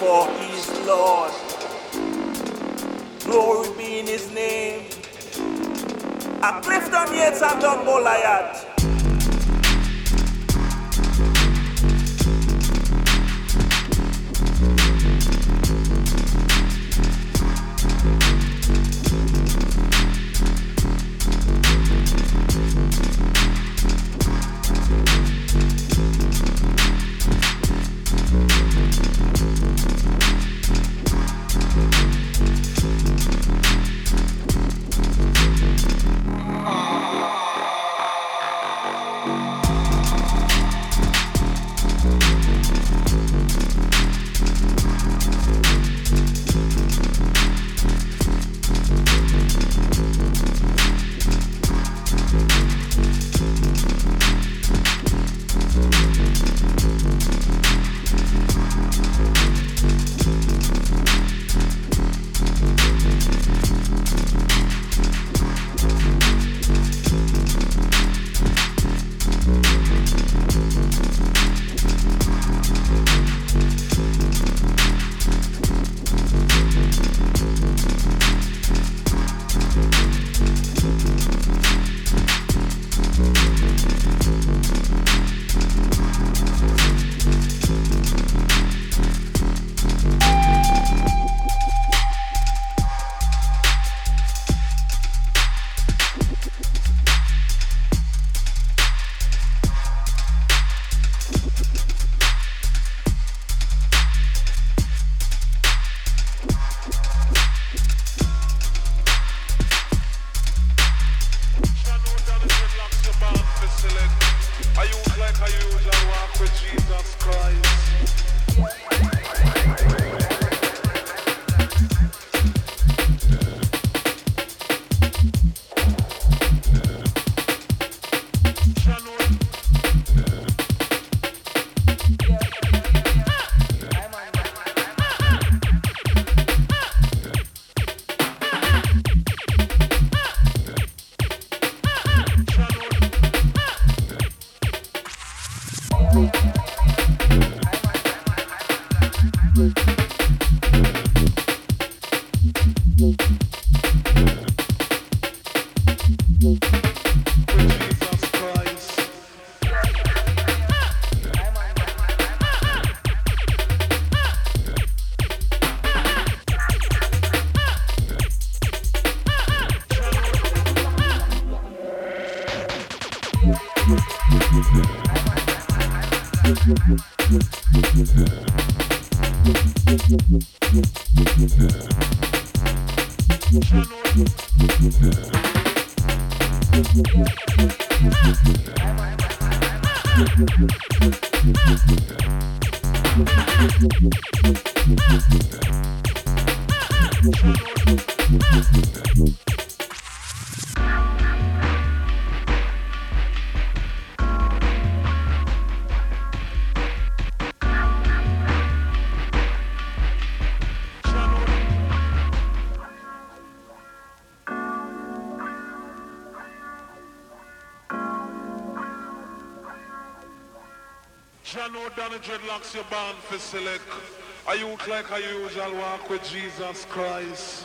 For He is Lord. Glory be in His name. A Clifton Yates and Don Goliath. Dreadlocks you're bound for select. A youth like a usual walk with Jesus Christ.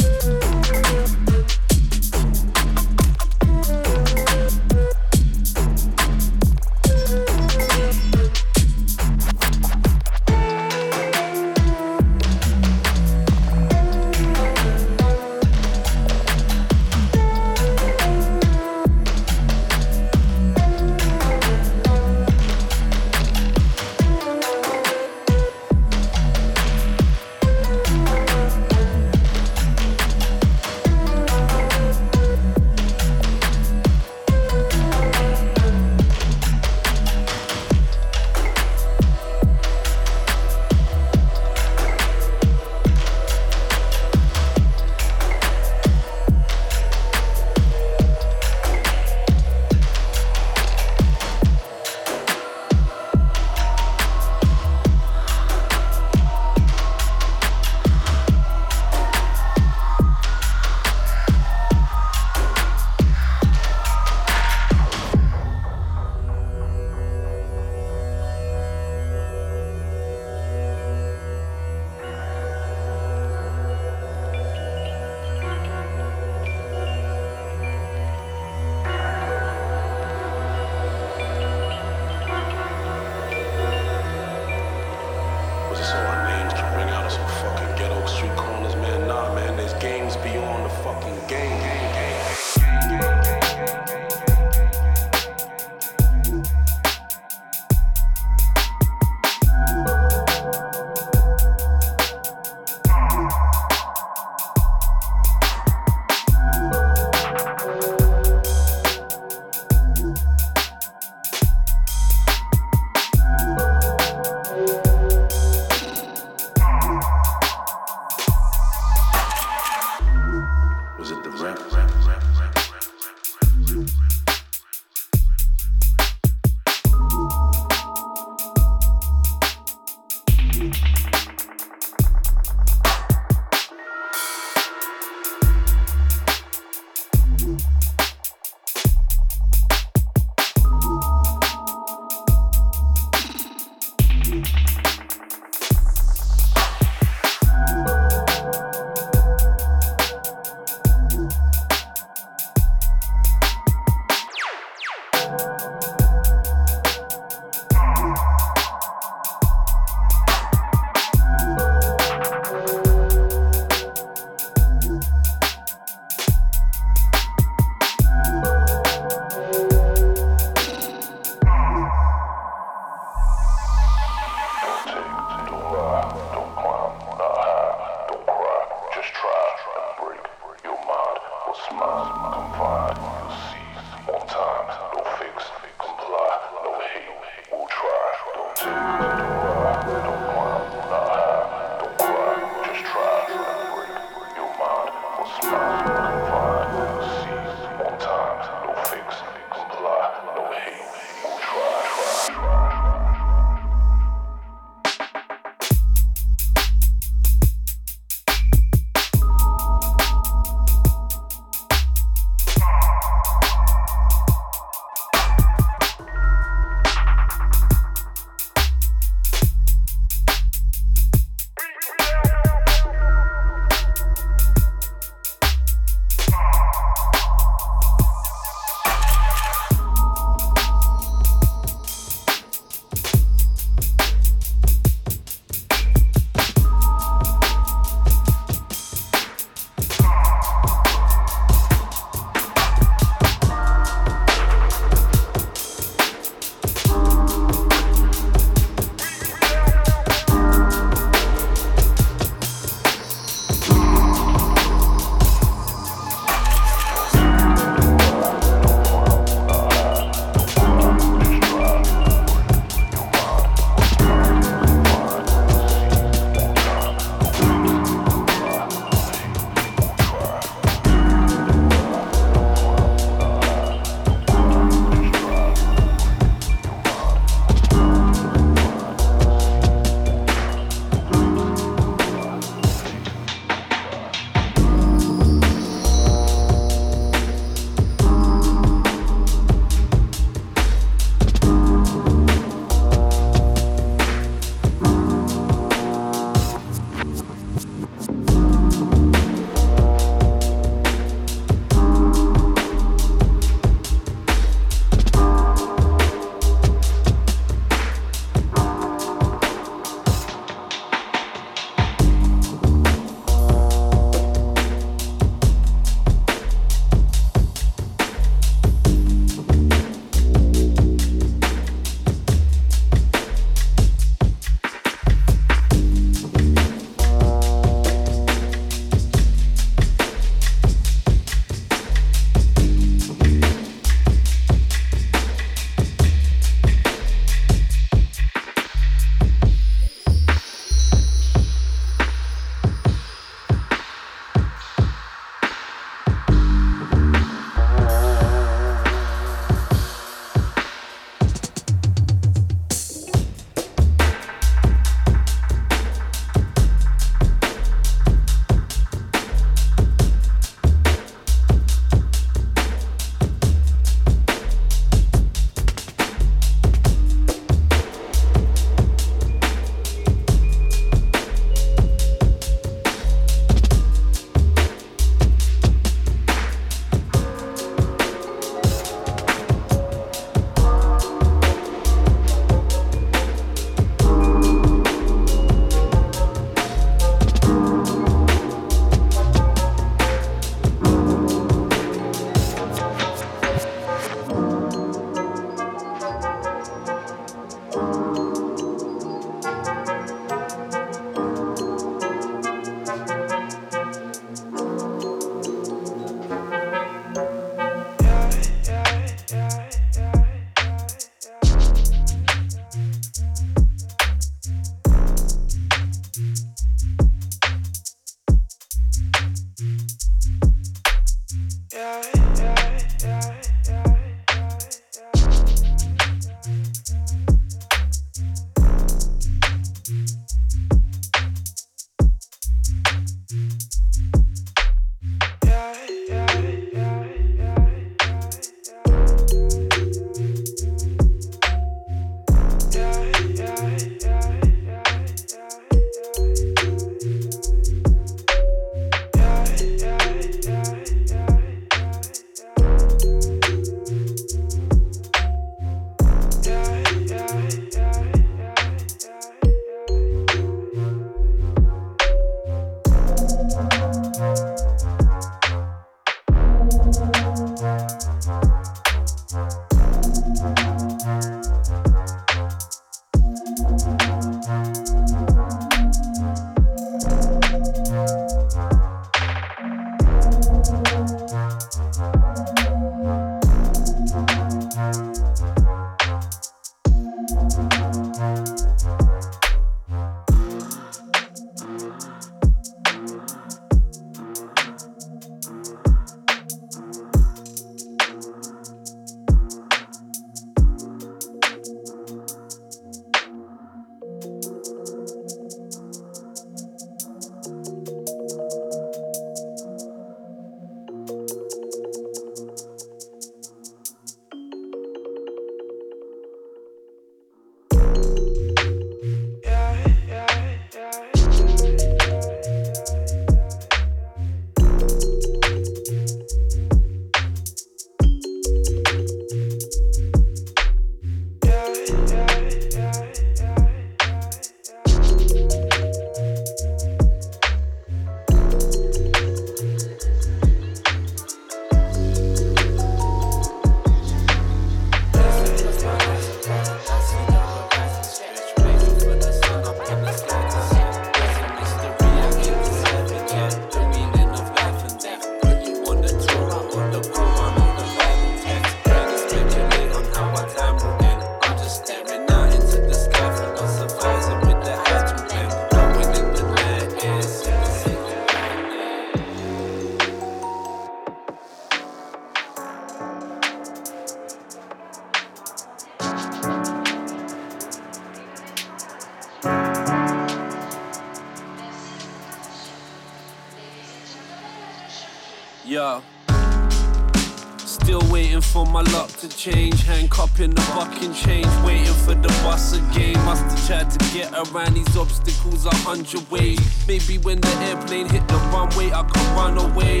For my luck to change. Handcuff in the fucking change. Waiting for the bus again. Must have tried to get around these obstacles a hundred ways. Maybe when the airplane hit the runway, I could run away.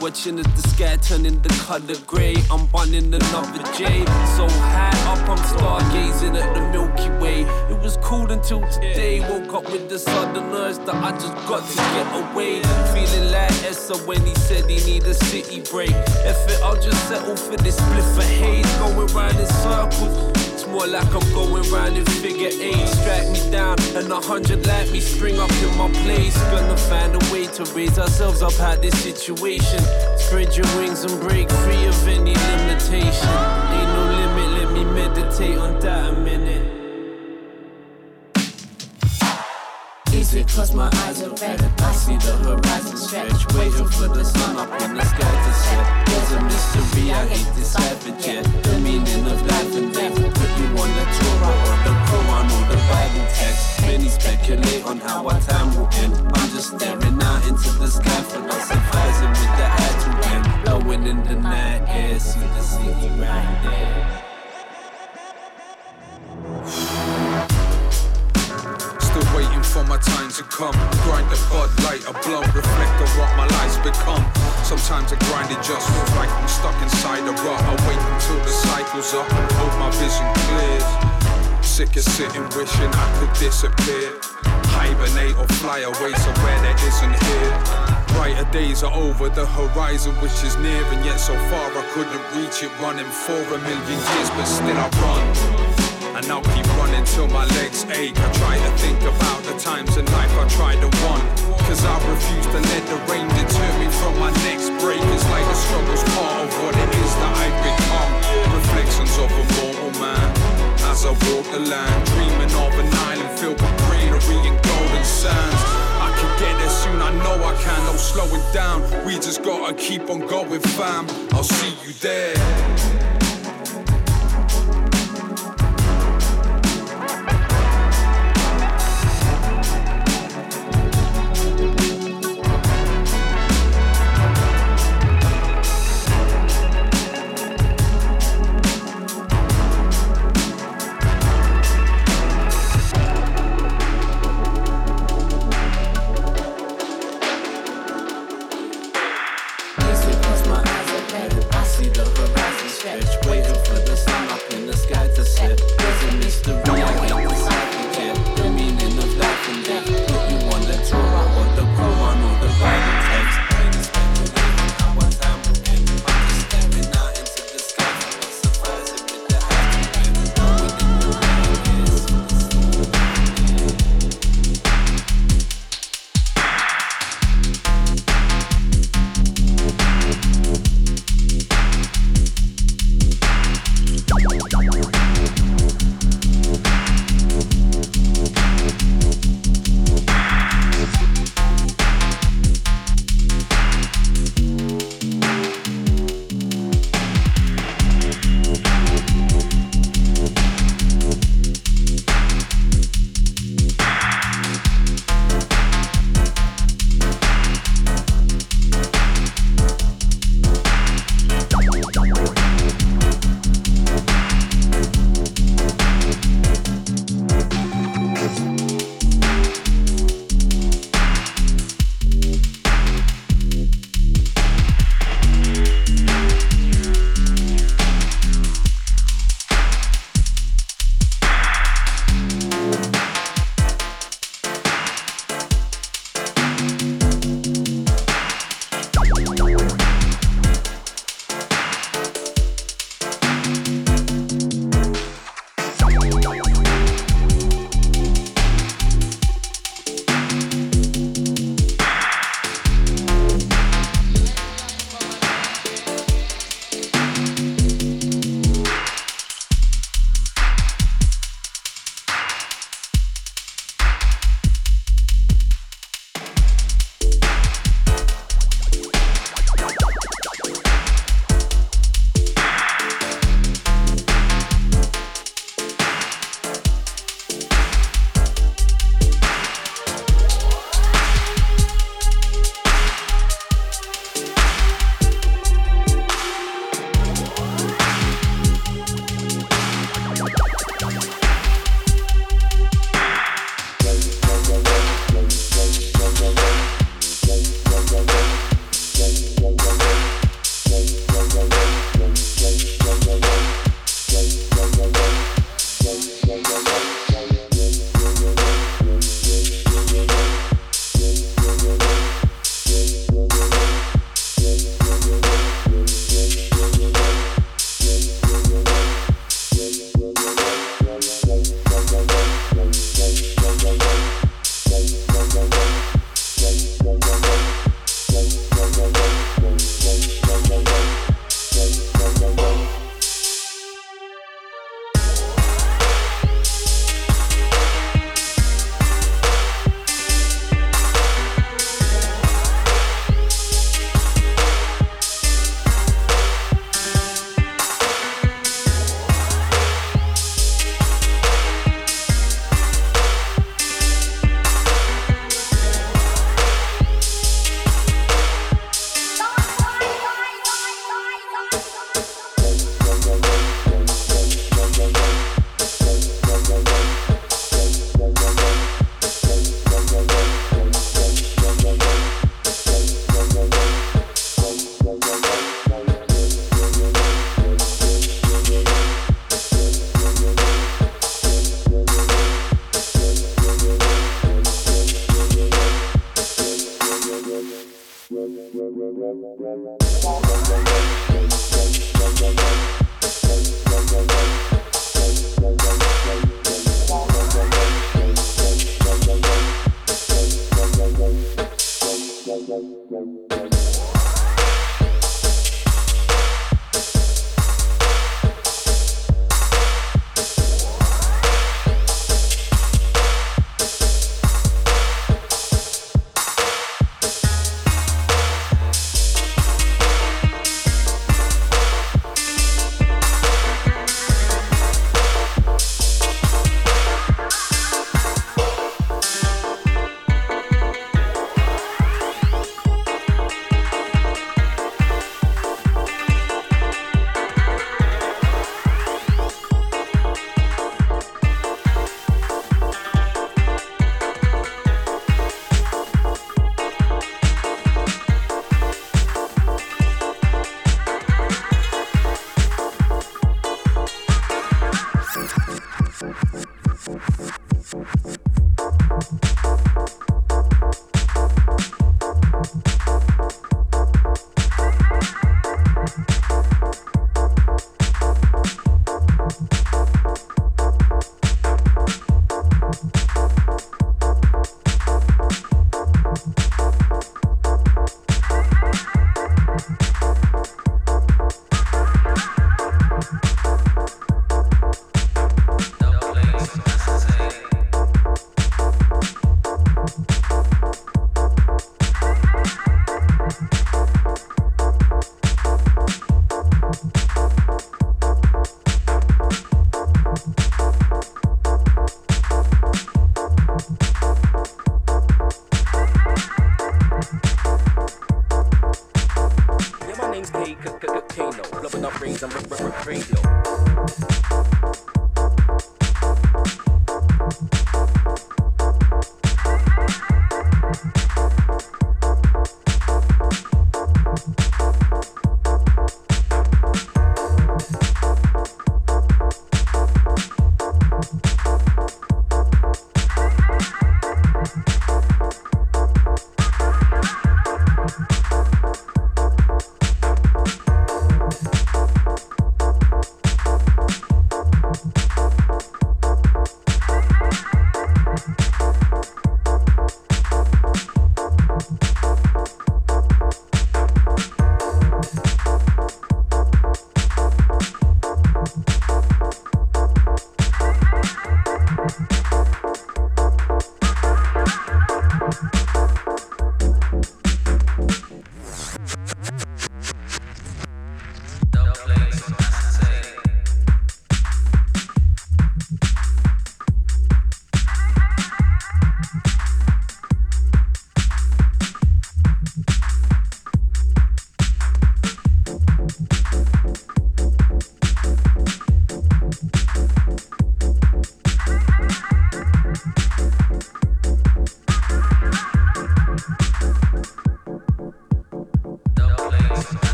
Watching as the sky turning the color grey. I'm bunning another J. So high up, I'm stargazing at the Milky was cool until today. Woke up with the sudden urge that I just got to get away. Feeling like Essa when he said he need a city break. If it, I'll just settle for this spliff of haze. Going round in circles. It's more like I'm going round in figure eight. Strike me down, and a hundred like me spring up in my place. Gonna find a way to raise ourselves up out this situation. Spread your wings and break free of any limitation. Ain't no limit, let me meditate on that a minute. Close my eyes are red. I see the horizon stretch. Waiting for the sun up in the sky to set. There's a mystery, I hate this savage yet. The meaning of life and death. Put you on the Torah or the Quran or the Bible text. Many speculate on how our time will end. I'm just staring out into the sky surprising with the end. Blowing in the night air, see the city right there. My time to come. Grind the bud light, a blunt, reflect on what my life's become. Sometimes I grind it just feels like I'm stuck inside a rut. I wait until the cycle's up and hope my vision clears. Sick of sitting, wishing I could disappear. Hibernate or fly away somewhere that isn't here. Brighter days are over the horizon, which is near, and yet so far I couldn't reach it. Running for a million years, but still I run. And I'll keep running till my legs ache. I try to think about the times in life I tried to want. Cause I refuse to let the rain deter me from my next break. It's like the struggle's part of what it is that I've become. Reflections of a mortal man. As I walk the land, dreaming of an island filled with greenery and golden sands. I can get there soon, I know I can, no slowing down. We just gotta keep on going, fam. I'll see you there.